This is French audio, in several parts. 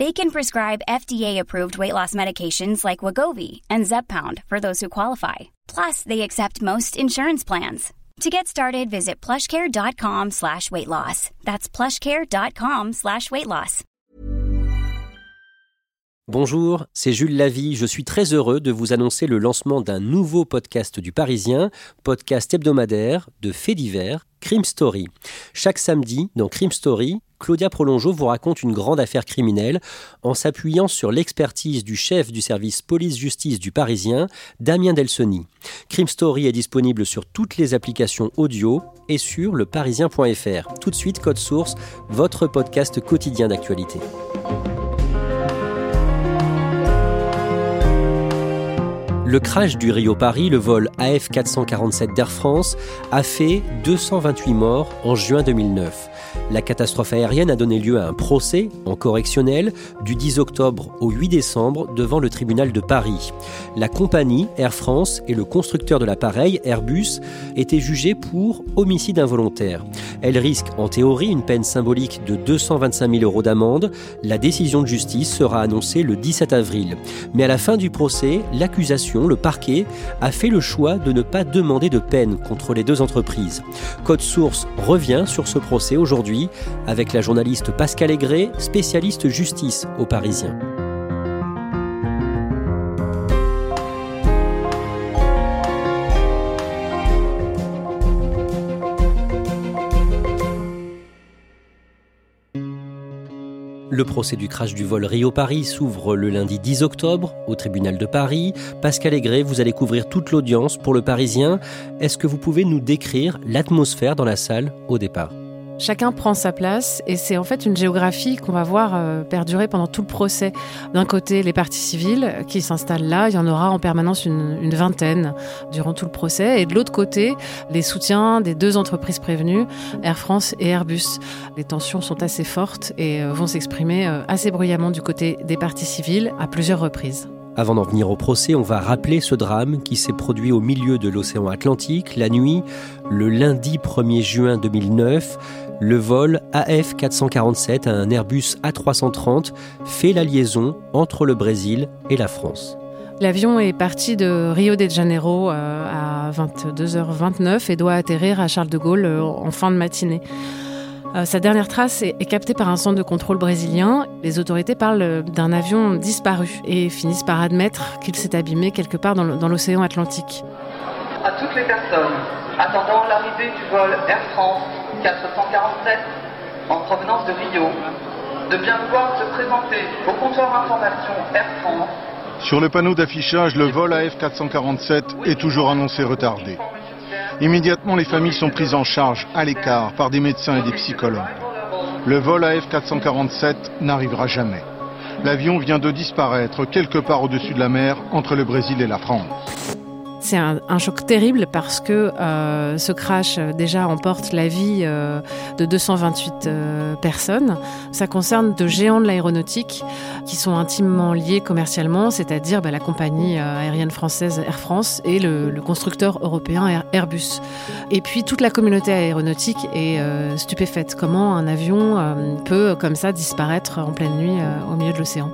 They can prescribe FDA-approved weight loss medications like Wagovi and Zepbound for those who qualify. Plus, they accept most insurance plans. To get started, visit plushcare.com slash weight loss. That's plushcare.com slash weight loss. Bonjour, c'est Jules Lavie. Je suis très heureux de vous annoncer le lancement d'un nouveau podcast du Parisien, podcast hebdomadaire de faits divers, Crime Story. Chaque samedi, dans Crime Story, Claudia Prolongeau vous raconte une grande affaire criminelle en s'appuyant sur l'expertise du chef du service police-justice du Parisien, Damien Delsoni. Crime Story est disponible sur toutes les applications audio et sur leparisien.fr. Tout de suite, Code Source, votre podcast quotidien d'actualité. Le crash du Rio-Paris, le vol AF447 d'Air France, a fait 228 morts en juin 2009. La catastrophe aérienne a donné lieu à un procès en correctionnel du 10 octobre au 8 décembre devant le tribunal de Paris. La compagnie Air France et le constructeur de l'appareil Airbus étaient jugés pour homicide involontaire. Elle risque en théorie une peine symbolique de 225 000 euros d'amende. La décision de justice sera annoncée le 17 avril. Mais à la fin du procès, l'accusation, le parquet, a fait le choix de ne pas demander de peine contre les deux entreprises. Code Source revient sur ce procès aujourd'hui avec la journaliste Pascal Aigret, spécialiste justice au Parisien. Le procès du crash du vol Rio-Paris s'ouvre le lundi 10 octobre au tribunal de Paris. Pascal Aigret, vous allez couvrir toute l'audience pour le Parisien. Est-ce que vous pouvez nous décrire l'atmosphère dans la salle au départ? Chacun prend sa place et c'est en fait une géographie qu'on va voir euh, perdurer pendant tout le procès. D'un côté, les parties civiles qui s'installent là, il y en aura en permanence une, vingtaine durant tout le procès. Et de l'autre côté, les soutiens des deux entreprises prévenues, Air France et Airbus. Les tensions sont assez fortes et euh, vont s'exprimer euh, assez bruyamment du côté des parties civiles à plusieurs reprises. Avant d'en venir au procès, on va rappeler ce drame qui s'est produit au milieu de l'océan Atlantique la nuit, le lundi 1er juin 2009. Le vol AF447, un Airbus A330, fait la liaison entre le Brésil et la France. L'avion est parti de Rio de Janeiro euh, à 22h29 et doit atterrir à Charles de Gaulle euh, en fin de matinée. Euh, sa dernière trace est, captée par un centre de contrôle brésilien. Les autorités parlent d'un avion disparu et finissent par admettre qu'il s'est abîmé quelque part dans l'océan Atlantique. À toutes les personnes attendant l'arrivée du vol Air France 447 en provenance de Rio, de bien vouloir se présenter au comptoir information Air France. Sur le panneau d'affichage, le vol AF447 est toujours annoncé retardé. Immédiatement, les familles sont prises en charge à l'écart par des médecins et des psychologues. Le vol AF447 n'arrivera jamais. L'avion vient de disparaître quelque part au-dessus de la mer entre le Brésil et la France. C'est un, choc terrible parce que euh, ce crash euh, déjà emporte la vie euh, de 228 personnes. Ça concerne de géants de l'aéronautique qui sont intimement liés commercialement, c'est-à-dire bah, la compagnie aérienne française Air France et le, constructeur européen Airbus. Et puis toute la communauté aéronautique est stupéfaite. Comment un avion peut comme ça disparaître en pleine nuit au milieu de l'océan?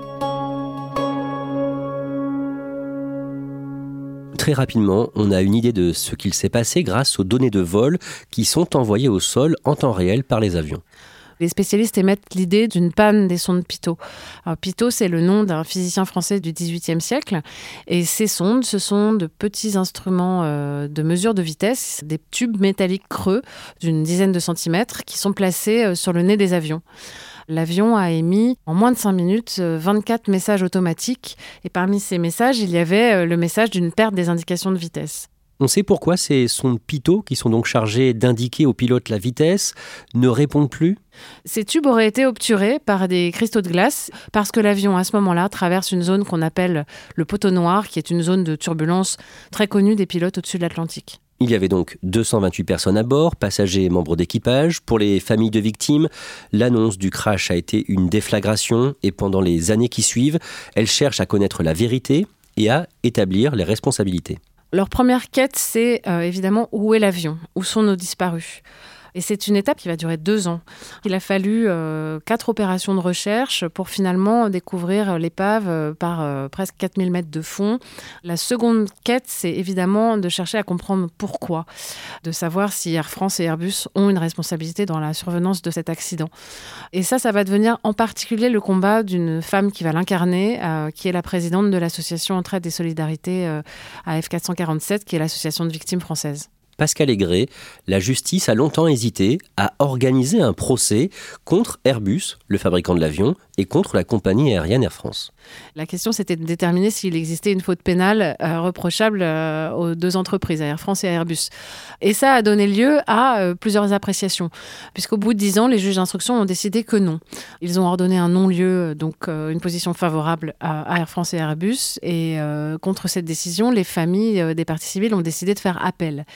Très rapidement, on a une idée de ce qu'il s'est passé grâce aux données de vol qui sont envoyées au sol en temps réel par les avions. Les spécialistes émettent l'idée d'une panne des sondes Pitot. Pitot, c'est le nom d'un physicien français du XVIIIe siècle. Et ces sondes, ce sont de petits instruments euh, de mesure de vitesse, des tubes métalliques creux d'une dizaine de centimètres qui sont placés euh, sur le nez des avions. L'avion a émis en moins de 5 minutes 24 messages automatiques et parmi ces messages, il y avait le message d'une perte des indications de vitesse. On sait pourquoi ces sondes pitot, qui sont donc chargées d'indiquer au pilote la vitesse, ne répondent plus? Ces tubes auraient été obturés par des cristaux de glace parce que l'avion, à ce moment-là, traverse une zone qu'on appelle le poteau noir, qui est une zone de turbulence très connue des pilotes au-dessus de l'Atlantique. Il y avait donc 228 personnes à bord, passagers et membres d'équipage. Pour les familles de victimes, l'annonce du crash a été une déflagration et pendant les années qui suivent, elles cherchent à connaître la vérité et à établir les responsabilités. Leur première quête, c'est euh, évidemment où est l'avion? Où sont nos disparus? Et c'est une étape qui va durer deux ans. Il a fallu euh, quatre opérations de recherche pour finalement découvrir l'épave euh, par euh, presque 4000 mètres de fond. La seconde quête, c'est évidemment de chercher à comprendre pourquoi, de savoir si Air France et Airbus ont une responsabilité dans la survenance de cet accident. Et ça, ça va devenir en particulier le combat d'une femme qui va l'incarner, qui est la présidente de l'association Entraide et Solidarité AF 447, qui est l'association de victimes françaises. Pascal Aigret, la justice a longtemps hésité à organiser un procès contre Airbus, le fabricant de l'avion, et contre la compagnie aérienne Air France. La question, c'était de déterminer s'il existait une faute pénale euh, reprochable euh, aux deux entreprises, à Air France et à Airbus. Et ça a donné lieu à euh, plusieurs appréciations, puisqu'au bout de dix ans, les juges d'instruction ont décidé que non. Ils ont ordonné un non-lieu, donc une position favorable à, Air France et à Airbus. Et contre cette décision, les familles des parties civiles ont décidé de faire appel.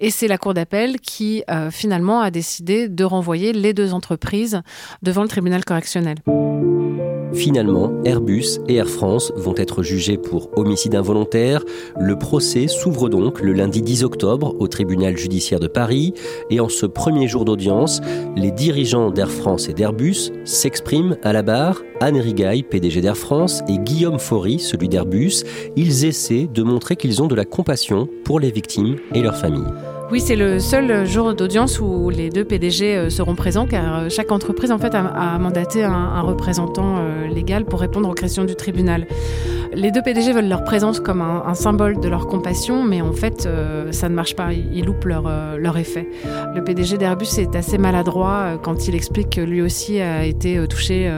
Et c'est la Cour d'appel qui, finalement, a décidé de renvoyer les deux entreprises devant le tribunal correctionnel. Finalement, Airbus et Air France vont être jugés pour homicide involontaire. Le procès s'ouvre donc le lundi 10 octobre au tribunal judiciaire de Paris. Et en ce premier jour d'audience, les dirigeants d'Air France et d'Airbus s'expriment à la barre. Anne Rigaille, PDG d'Air France, et Guillaume Faury, celui d'Airbus, ils essaient de montrer qu'ils ont de la compassion pour les victimes et leurs familles. Oui, c'est le seul jour d'audience où les deux PDG euh, seront présents, car euh, chaque entreprise en fait a, mandaté un, représentant euh, légal pour répondre aux questions du tribunal. Les deux PDG veulent leur présence comme un, symbole de leur compassion, mais en fait, ça ne marche pas. Ils, loupent leur, leur effet. Le PDG d'Airbus est assez maladroit quand il explique que lui aussi a été touché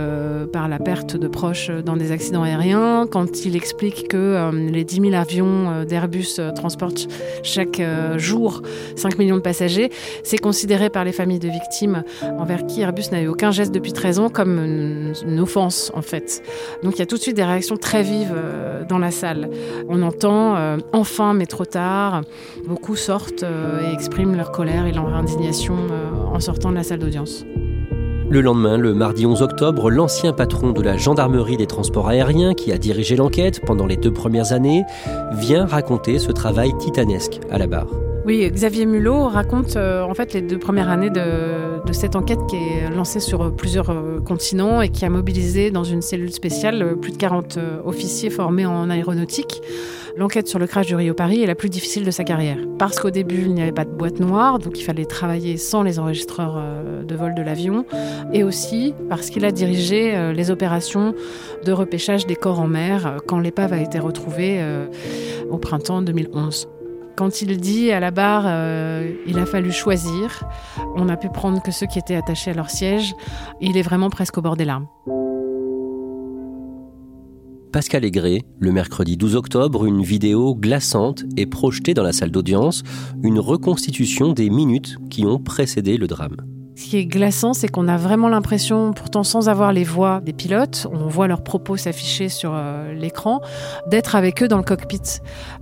par la perte de proches dans des accidents aériens, quand il explique que les 10 000 avions d'Airbus transportent chaque jour 5 millions de passagers. C'est considéré par les familles de victimes envers qui Airbus n'a eu aucun geste depuis 13 ans comme une, offense en fait. Donc il y a tout de suite des réactions très vives euh, dans la salle. On entend euh, enfin mais trop tard. Beaucoup sortent euh, et expriment leur colère et leur indignation en sortant de la salle d'audience. Le lendemain, le mardi 11 octobre, l'ancien patron de la gendarmerie des transports aériens, qui a dirigé l'enquête pendant les deux premières années, vient raconter ce travail titanesque à la barre. Oui, Xavier Mulot raconte euh, en fait les deux premières années de, cette enquête qui est lancée sur plusieurs euh, continents et qui a mobilisé dans une cellule spéciale euh, plus de 40 officiers formés en aéronautique. L'enquête sur le crash du Rio Paris est la plus difficile de sa carrière parce qu'au début il n'y avait pas de boîte noire, donc il fallait travailler sans les enregistreurs de vol de l'avion, et aussi parce qu'il a dirigé les opérations de repêchage des corps en mer quand l'épave a été retrouvée au printemps 2011. Quand il dit à la barre, euh, il a fallu choisir, on n'a pu prendre que ceux qui étaient attachés à leur siège, il est vraiment presque au bord des larmes. Pascal Aigret, le mercredi 12 octobre, une vidéo glaçante est projetée dans la salle d'audience, une reconstitution des minutes qui ont précédé le drame. Ce qui est glaçant, c'est qu'on a vraiment l'impression, pourtant sans avoir les voix des pilotes, on voit leurs propos s'afficher sur euh, l'écran, d'être avec eux dans le cockpit.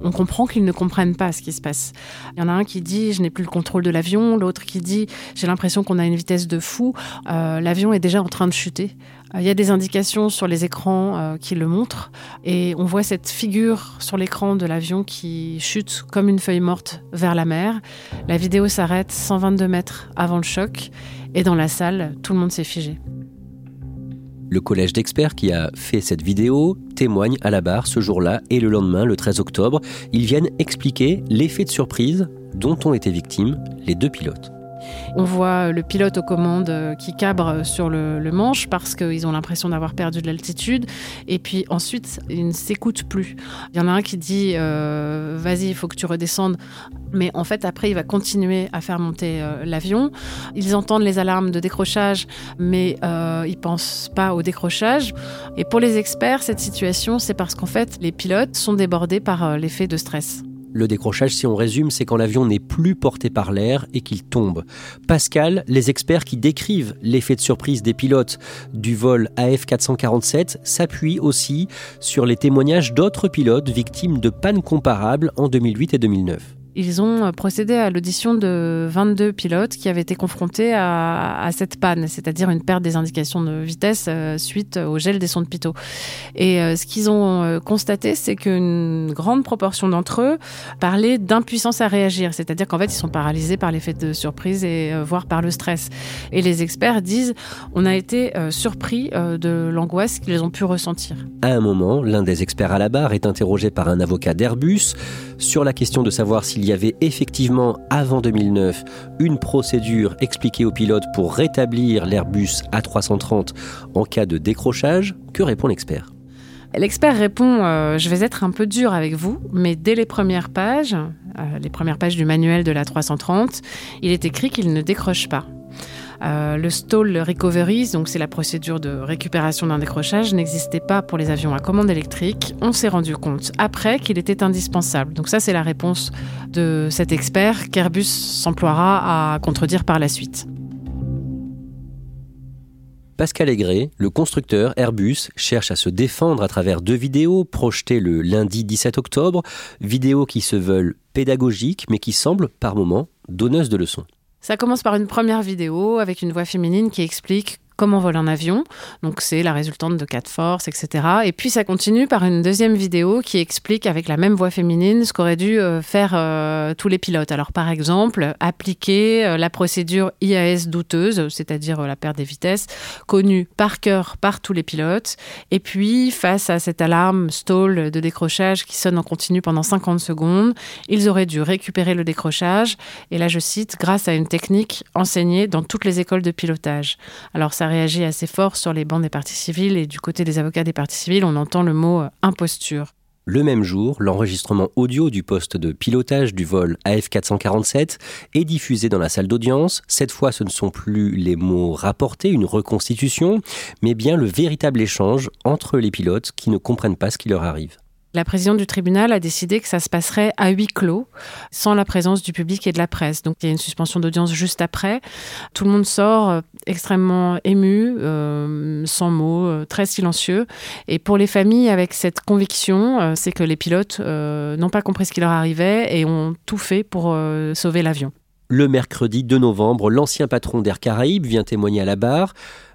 On comprend qu'ils ne comprennent pas ce qui se passe. Il y en a un qui dit je n'ai plus le contrôle de l'avion, l'autre qui dit j'ai l'impression qu'on a une vitesse de fou, euh, l'avion est déjà en train de chuter. Euh, il y a des indications sur les écrans euh, qui le montrent et on voit cette figure sur l'écran de l'avion qui chute comme une feuille morte vers la mer. La vidéo s'arrête 122 mètres avant le choc et dans la salle, tout le monde s'est figé. Le collège d'experts qui a fait cette vidéo témoigne à la barre ce jour-là et le lendemain, le 13 octobre. Ils viennent expliquer l'effet de surprise dont ont été victimes les deux pilotes. On voit le pilote aux commandes qui cabre sur le, manche parce qu'ils ont l'impression d'avoir perdu de l'altitude. Et puis ensuite, ils ne s'écoutent plus. Il y en a un qui dit euh, Vas-y, il faut que tu redescendes. Mais en fait, après, il va continuer à faire monter euh, l'avion. Ils entendent les alarmes de décrochage, mais euh, ils pensent pas au décrochage. Et pour les experts, cette situation, c'est parce qu'en fait, les pilotes sont débordés par euh, l'effet de stress. Le décrochage, si on résume, c'est quand l'avion n'est plus porté par l'air et qu'il tombe. Pascal, les experts qui décrivent l'effet de surprise des pilotes du vol AF447 s'appuient aussi sur les témoignages d'autres pilotes victimes de pannes comparables en 2008 et 2009 ils ont euh, procédé à l'audition de 22 pilotes qui avaient été confrontés à, cette panne, c'est-à-dire une perte des indications de vitesse euh, suite au gel des sondes Pitot. Et euh, ce qu'ils ont constaté, c'est qu'une grande proportion d'entre eux parlaient d'impuissance à réagir, c'est-à-dire qu'en fait, ils sont paralysés par l'effet de surprise et voire par le stress. Et les experts disent, on a été surpris de l'angoisse qu'ils ont pu ressentir. À un moment, l'un des experts à la barre est interrogé par un avocat d'Airbus sur la question de savoir s'il y avait effectivement, avant 2009, une procédure expliquée aux pilotes pour rétablir l'Airbus A330 en cas de décrochage. Que répond l'expert? L'expert répond euh, Je vais être un peu dur avec vous, mais dès les premières pages, euh, les premières pages du manuel de la 330, il est écrit qu'il ne décroche pas. Euh, le stall recovery, donc c'est la procédure de récupération d'un décrochage, n'existait pas pour les avions à commande électrique. On s'est rendu compte après qu'il était indispensable. Donc ça, c'est la réponse de cet expert qu'Airbus s'emploiera à contredire par la suite. Pascal Aigret, le constructeur Airbus, cherche à se défendre à travers deux vidéos projetées le lundi 17 octobre, vidéos qui se veulent pédagogiques mais qui semblent par moments donneuses de leçons. Ça commence par une première vidéo avec une voix féminine qui explique comment voler un avion. Donc c'est la résultante de cas de force, etc. Et puis ça continue par une deuxième vidéo qui explique avec la même voix féminine ce qu'auraient dû euh, faire euh, tous les pilotes. Alors par exemple, appliquer euh, la procédure IAS douteuse, c'est-à-dire la perte des vitesses, connue par cœur par tous les pilotes. Et puis face à cette alarme stall de décrochage qui sonne en continu pendant 50 secondes, ils auraient dû récupérer le décrochage. Et là je cite, grâce à une technique enseignée dans toutes les écoles de pilotage. Alors ça réagit assez fort sur les bancs des parties civiles et du côté des avocats des parties civiles, on entend le mot euh, imposture. Le même jour, l'enregistrement audio du poste de pilotage du vol AF447 est diffusé dans la salle d'audience. Cette fois, ce ne sont plus les mots rapportés, une reconstitution, mais bien le véritable échange entre les pilotes qui ne comprennent pas ce qui leur arrive. La présidente du tribunal a décidé que ça se passerait à huis clos, sans la présence du public et de la presse. Donc il y a une suspension d'audience juste après. Tout le monde sort euh, extrêmement ému, euh, sans mots, euh, très silencieux. Et pour les familles, avec cette conviction, c'est que les pilotes n'ont pas compris ce qui leur arrivait et ont tout fait pour sauver l'avion. Le mercredi 2 novembre, l'ancien patron d'Air Caraïbes vient témoigner à la barre.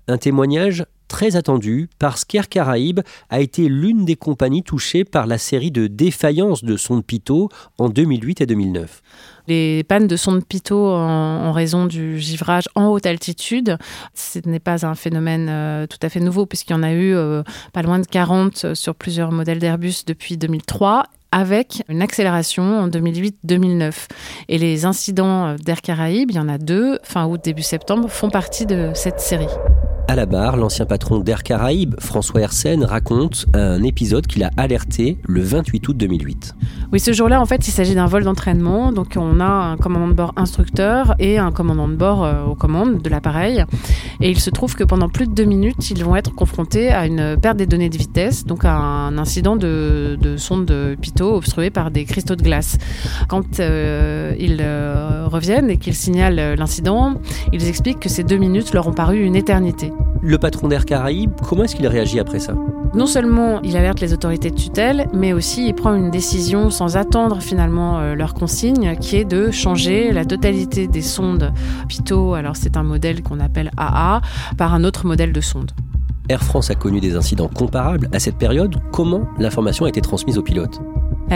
Un témoignage très attendu parce qu'Air Caraïbes a été l'une des compagnies touchées par la série de défaillances de sondes Pitot en 2008 et 2009. Les pannes de sondes Pitot en, raison du givrage en haute altitude, ce n'est pas un phénomène euh, tout à fait nouveau puisqu'il y en a eu euh, pas loin de 40 sur plusieurs modèles d'Airbus depuis 2003 avec une accélération en 2008-2009. Et les incidents d'Air Caraïbes, il y en a deux, fin août, début septembre, font partie de cette série. À la barre, l'ancien patron d'Air Caraïbes, François Hersen, raconte un épisode qu'il a alerté le 28 août 2008. Oui, ce jour-là, en fait, il s'agit d'un vol d'entraînement. Donc, on a un commandant de bord instructeur et un commandant de bord euh, aux commandes de l'appareil. Et il se trouve que pendant plus de deux minutes, ils vont être confrontés à une perte des données de vitesse, donc à un incident de, sonde de pitot obstruée par des cristaux de glace. Quand euh, ils euh, reviennent et qu'ils signalent l'incident, ils expliquent que ces deux minutes leur ont paru une éternité. Le patron d'Air Caraïbes, comment est-ce qu'il réagit après ça? Non seulement il alerte les autorités de tutelle, mais aussi il prend une décision sans attendre finalement euh, leur consigne, qui est de changer la totalité des sondes Pitot, alors c'est un modèle qu'on appelle AA, par un autre modèle de sonde. Air France a connu des incidents comparables à cette période. Comment l'information a été transmise aux pilotes?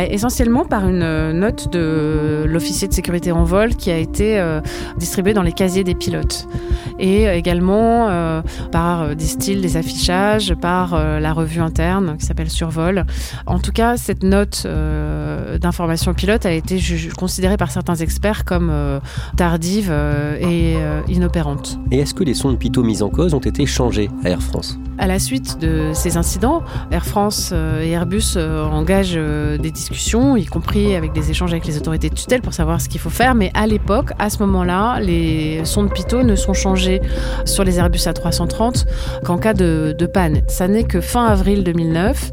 Essentiellement par une note de l'officier de sécurité en vol qui a été distribuée dans les casiers des pilotes. Et également par des styles, des affichages, par la revue interne qui s'appelle Survol. En tout cas, cette note d'information pilote a été considérée par certains experts comme tardive et inopérante. Et est-ce que les sondes Pitot mises en cause ont été changées à Air France? À la suite de ces incidents, Air France euh, et Airbus euh, engagent euh, des discussions, y compris avec des échanges avec les autorités de tutelle pour savoir ce qu'il faut faire. Mais à l'époque, à ce moment-là, les sondes Pitot ne sont changées sur les Airbus A330 qu'en cas de, panne. Ça n'est que fin avril 2009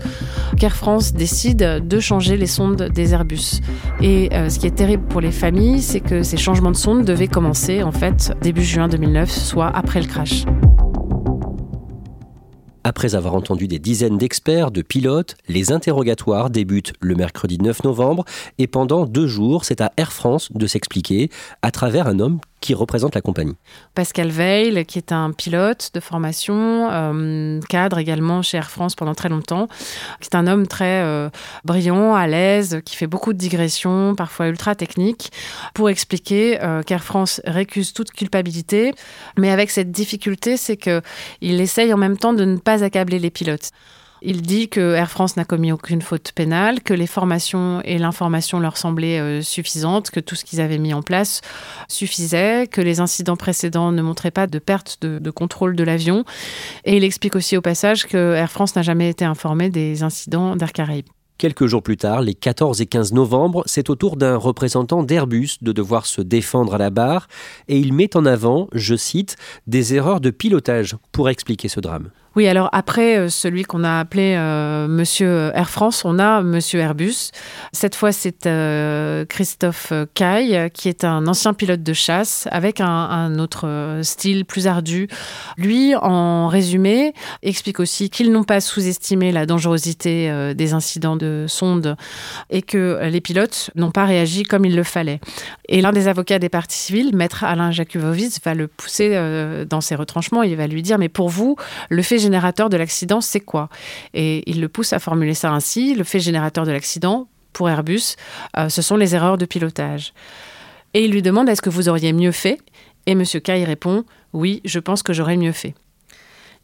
qu'Air France décide de changer les sondes des Airbus. Et ce qui est terrible pour les familles, c'est que ces changements de sondes devaient commencer en fait début juin 2009, soit après le crash. Après avoir entendu des dizaines d'experts, de pilotes, les interrogatoires débutent le mercredi 9 novembre et pendant deux jours, c'est à Air France de s'expliquer à travers un homme qui représente la compagnie. Pascal Veil, qui est un pilote de formation, euh, cadre également chez Air France pendant très longtemps, qui est un homme très euh, brillant, à l'aise, qui fait beaucoup de digressions, parfois ultra techniques, pour expliquer euh, qu'Air France récuse toute culpabilité, mais avec cette difficulté, c'est qu'il essaye en même temps de ne pas accabler les pilotes. Il dit que Air France n'a commis aucune faute pénale, que les formations et l'information leur semblaient euh, suffisantes, que tout ce qu'ils avaient mis en place suffisait, que les incidents précédents ne montraient pas de perte de, contrôle de l'avion. Et il explique aussi au passage que Air France n'a jamais été informé des incidents d'Air Caraïbes. Quelques jours plus tard, les 14 et 15 novembre, c'est au tour d'un représentant d'Airbus de devoir se défendre à la barre et il met en avant, je cite, des erreurs de pilotage pour expliquer ce drame. Oui, alors après euh, celui qu'on a appelé euh, Monsieur Air France, on a Monsieur Airbus. Cette fois, c'est euh, Christophe Caille, qui est un ancien pilote de chasse avec un, autre style plus ardu. Lui, en résumé, explique aussi qu'ils n'ont pas sous-estimé la dangerosité des incidents de sonde et que les pilotes n'ont pas réagi comme il le fallait. Et l'un des avocats des parties civiles, maître Alain Jakubowicz, va le pousser dans ses retranchements. Il va lui dire, mais pour vous, le fait générateur de l'accident, c'est quoi? Et il le pousse à formuler ça ainsi. Le fait générateur de l'accident, pour Airbus, euh, ce sont les erreurs de pilotage. Et il lui demande, est-ce que vous auriez mieux fait? Et M. Kay répond, oui, je pense que j'aurais mieux fait.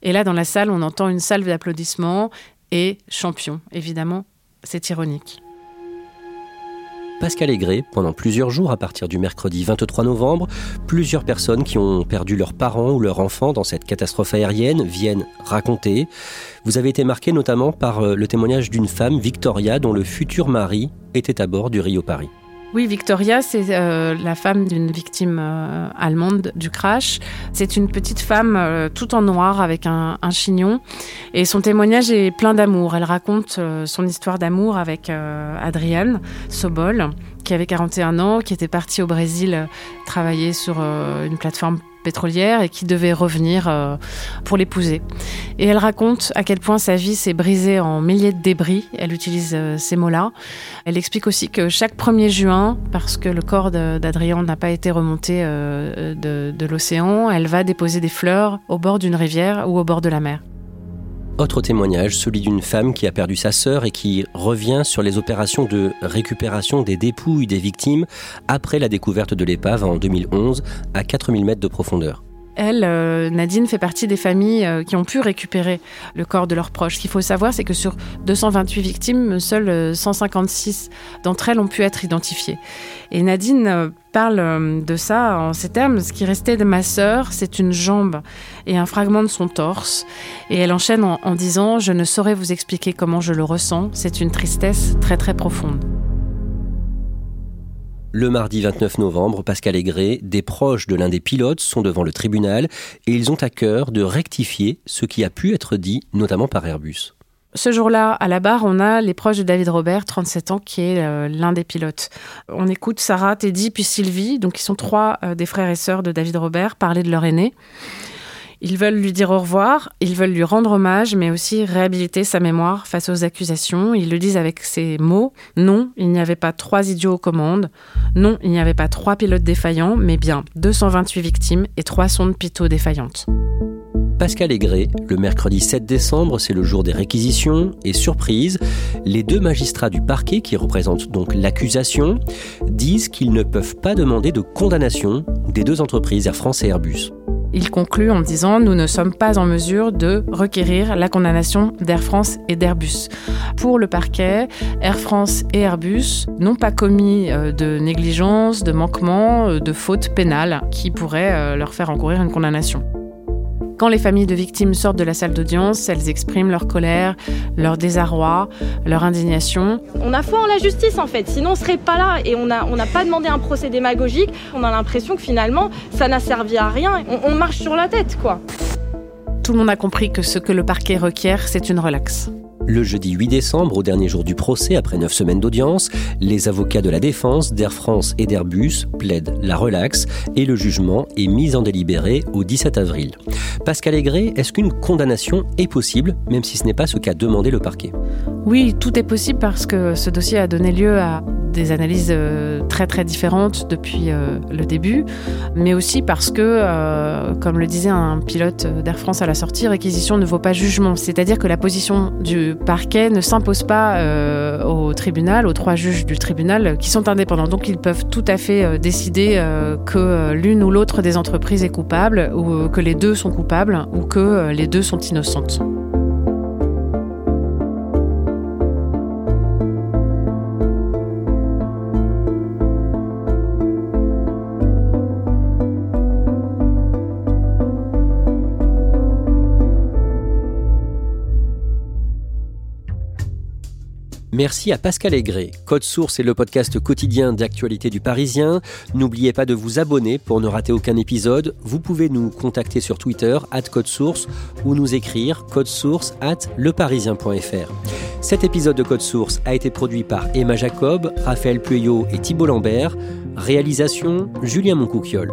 Et là, dans la salle, on entend une salve d'applaudissements et champion, évidemment, c'est ironique. Pascal Aigret pendant plusieurs jours à partir du mercredi 23 novembre. Plusieurs personnes qui ont perdu leurs parents ou leurs enfants dans cette catastrophe aérienne viennent raconter. Vous avez été marqué notamment par euh, le témoignage d'une femme, Victoria, dont le futur mari était à bord du Rio Paris. Oui, Victoria, c'est euh, la femme d'une victime euh, allemande du crash. C'est une petite femme euh, tout en noir avec un, un, chignon. Et son témoignage est plein d'amour. Elle raconte son histoire d'amour avec Adrienne Sobol, qui avait 41 ans, qui était partie au Brésil travailler sur une plateforme pétrolière et qui devait revenir euh, pour l'épouser. Et elle raconte à quel point sa vie s'est brisée en milliers de débris. Elle utilise euh, ces mots-là. Elle explique aussi que chaque 1er juin, parce que le corps d'Adrien n'a pas été remonté euh, de l'océan, elle va déposer des fleurs au bord d'une rivière ou au bord de la mer. Autre témoignage, celui d'une femme qui a perdu sa sœur et qui revient sur les opérations de récupération des dépouilles des victimes après la découverte de l'épave en 2011 à 4000 mètres de profondeur. Elle, euh, Nadine, fait partie des familles euh, qui ont pu récupérer le corps de leurs proches. Ce qu'il faut savoir, c'est que sur 228 victimes, seules 156 d'entre elles ont pu être identifiées. Et Nadine euh, parle de ça en ces termes. Ce qui restait de ma sœur, c'est une jambe et un fragment de son torse. Et elle enchaîne en, en disant Je ne saurais vous expliquer comment je le ressens. C'est une tristesse très très profonde. Le mardi 29 novembre, Pascal Aigret, des proches de l'un des pilotes sont devant le tribunal et ils ont à cœur de rectifier ce qui a pu être dit, notamment par Airbus. Ce jour-là, à la barre, on a les proches de David Robert, 37 ans, qui est euh, l'un des pilotes. On écoute Sarah, Teddy, puis Sylvie, donc qui sont trois euh, des frères et sœurs de David Robert, parler de leur aîné. Ils veulent lui dire au revoir, ils veulent lui rendre hommage, mais aussi réhabiliter sa mémoire face aux accusations. Ils le disent avec ces mots. Non, il n'y avait pas trois idiots aux commandes. Non, il n'y avait pas trois pilotes défaillants, mais bien 228 victimes et trois sondes pitot défaillantes. Pascal Aigret. Le mercredi 7 décembre, c'est le jour des réquisitions. Et surprise, les deux magistrats du parquet, qui représentent donc l'accusation, disent qu'ils ne peuvent pas demander de condamnation des deux entreprises, Air France et Airbus. Il conclut en disant Nous ne sommes pas en mesure de requérir la condamnation d'Air France et d'Airbus. Pour le parquet, Air France et Airbus n'ont pas commis euh, de négligence, de manquement, euh, de faute pénale qui pourraient euh, leur faire encourir une condamnation. Quand les familles de victimes sortent de la salle d'audience, elles expriment leur colère, leur désarroi, leur indignation. On a foi en la justice en fait, sinon on serait pas là et on n'a on pas demandé un procès démagogique. On a l'impression que finalement ça n'a servi à rien. On, on marche sur la tête quoi. Tout le monde a compris que ce que le parquet requiert, c'est une relaxe. Le jeudi 8 décembre, au dernier jour du procès, après neuf semaines d'audience, les avocats de la défense d'Air France et d'Airbus plaident la relaxe et le jugement est mis en délibéré au 17 avril. Pascal Aigret, est-ce qu'une condamnation est possible, même si ce n'est pas ce qu'a demandé le parquet? Oui, tout est possible parce que ce dossier a donné lieu à des analyses euh, très très différentes depuis euh, le début, mais aussi parce que, euh, comme le disait un pilote d'Air France à la sortie, réquisition ne vaut pas jugement. C'est-à-dire que la position du parquet ne s'impose pas au tribunal, aux trois juges du tribunal qui sont indépendants. Donc ils peuvent tout à fait décider que l'une ou l'autre des entreprises est coupable, ou que les deux sont coupables, ou que les deux sont innocentes. Merci à Pascal Aigret. Code Source est le podcast quotidien d'actualité du Parisien. N'oubliez pas de vous abonner pour ne rater aucun épisode. Vous pouvez nous contacter sur Twitter, at Code Source, ou nous écrire source at leparisien.fr. Cet épisode de Code Source a été produit par Emma Jacob, Raphaël Pueyo et Thibault Lambert. Réalisation Julien Moncouquiole.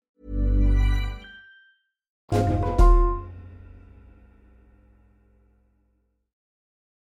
Thank you.